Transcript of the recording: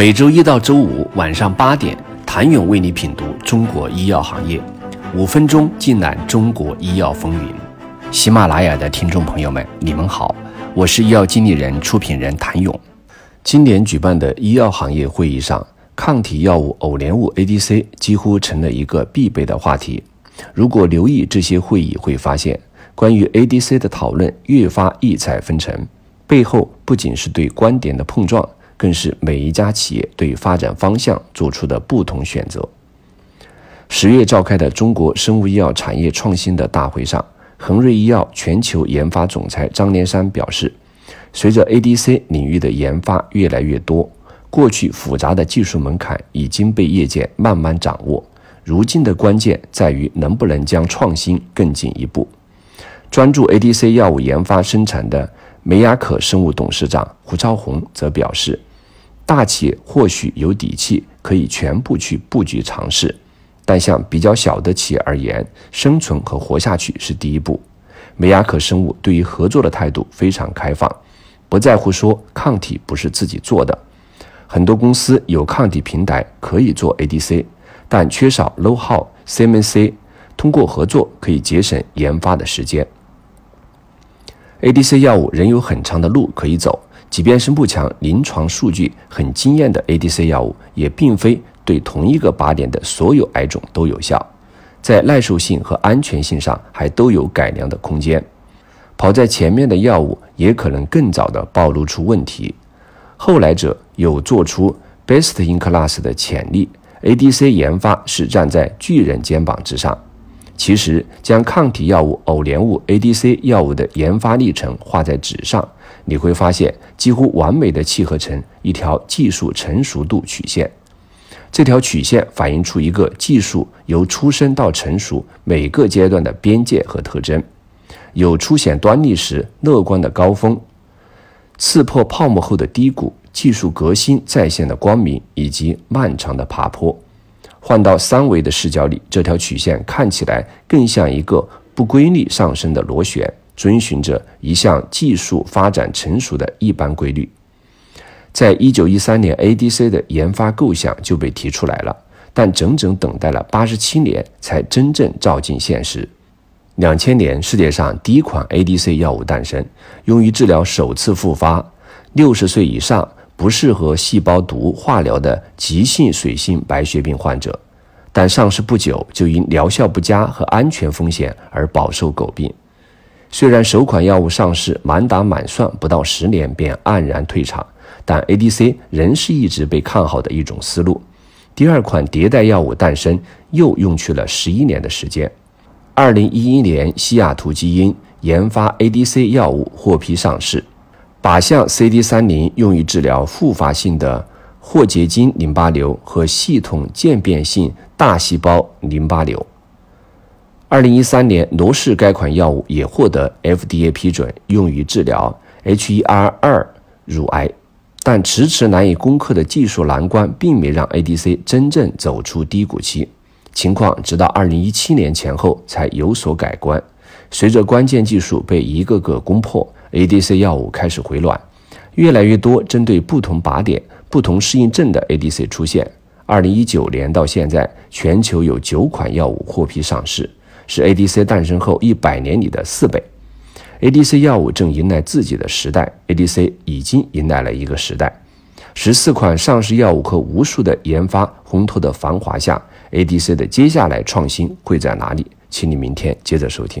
每周一到周五晚上八点，谭勇为你品读中国医药行业，五分钟尽览中国医药风云。喜马拉雅的听众朋友们，你们好，我是医药经理人、出品人谭勇。今年举办的医药行业会议上，抗体药物偶联物 ADC 几乎成了一个必备的话题。如果留意这些会议，会发现关于 ADC 的讨论越发异彩纷呈，背后不仅是对观点的碰撞。更是每一家企业对发展方向做出的不同选择。十月召开的中国生物医药产业创新的大会上，恒瑞医药全球研发总裁张连山表示，随着 ADC 领域的研发越来越多，过去复杂的技术门槛已经被业界慢慢掌握，如今的关键在于能不能将创新更进一步。专注 ADC 药物研发生产的梅雅可生物董事长胡超红则表示。大企业或许有底气可以全部去布局尝试，但像比较小的企业而言，生存和活下去是第一步。美亚可生物对于合作的态度非常开放，不在乎说抗体不是自己做的。很多公司有抗体平台可以做 ADC，但缺少 low how CMC，通过合作可以节省研发的时间。ADC 药物仍有很长的路可以走。即便是目前临床数据很惊艳的 ADC 药物，也并非对同一个靶点的所有癌种都有效，在耐受性和安全性上还都有改良的空间。跑在前面的药物也可能更早的暴露出问题，后来者有做出 best in class 的潜力。ADC 研发是站在巨人肩膀之上。其实，将抗体药物偶联物 ADC 药物的研发历程画在纸上。你会发现，几乎完美的契合成一条技术成熟度曲线。这条曲线反映出一个技术由出生到成熟每个阶段的边界和特征，有初显端倪时乐观的高峰，刺破泡沫后的低谷，技术革新再现的光明，以及漫长的爬坡。换到三维的视角里，这条曲线看起来更像一个不规律上升的螺旋。遵循着一项技术发展成熟的一般规律，在一九一三年，ADC 的研发构想就被提出来了，但整整等待了八十七年才真正照进现实。两千年，世界上第一款 ADC 药物诞生，用于治疗首次复发、六十岁以上不适合细胞毒化疗的急性水性白血病患者，但上市不久就因疗效不佳和安全风险而饱受诟病。虽然首款药物上市满打满算不到十年便黯然退场，但 ADC 仍是一直被看好的一种思路。第二款迭代药物诞生又用去了十一年的时间。二零一一年，西雅图基因研发 ADC 药物获批上市，靶向 CD 三零用于治疗复发性的霍结晶淋巴瘤和系统渐变性大细胞淋巴瘤。二零一三年，罗氏该款药物也获得 FDA 批准，用于治疗 HER2 乳癌，但迟迟难以攻克的技术难关，并没让 ADC 真正走出低谷期。情况直到二零一七年前后才有所改观。随着关键技术被一个个攻破，ADC 药物开始回暖，越来越多针对不同靶点、不同适应症的 ADC 出现。二零一九年到现在，全球有九款药物获批上市。是 ADC 诞生后一百年里的四倍，ADC 药物正迎来自己的时代，ADC 已经迎来了一个时代。十四款上市药物和无数的研发烘托的繁华下，ADC 的接下来创新会在哪里？请你明天接着收听。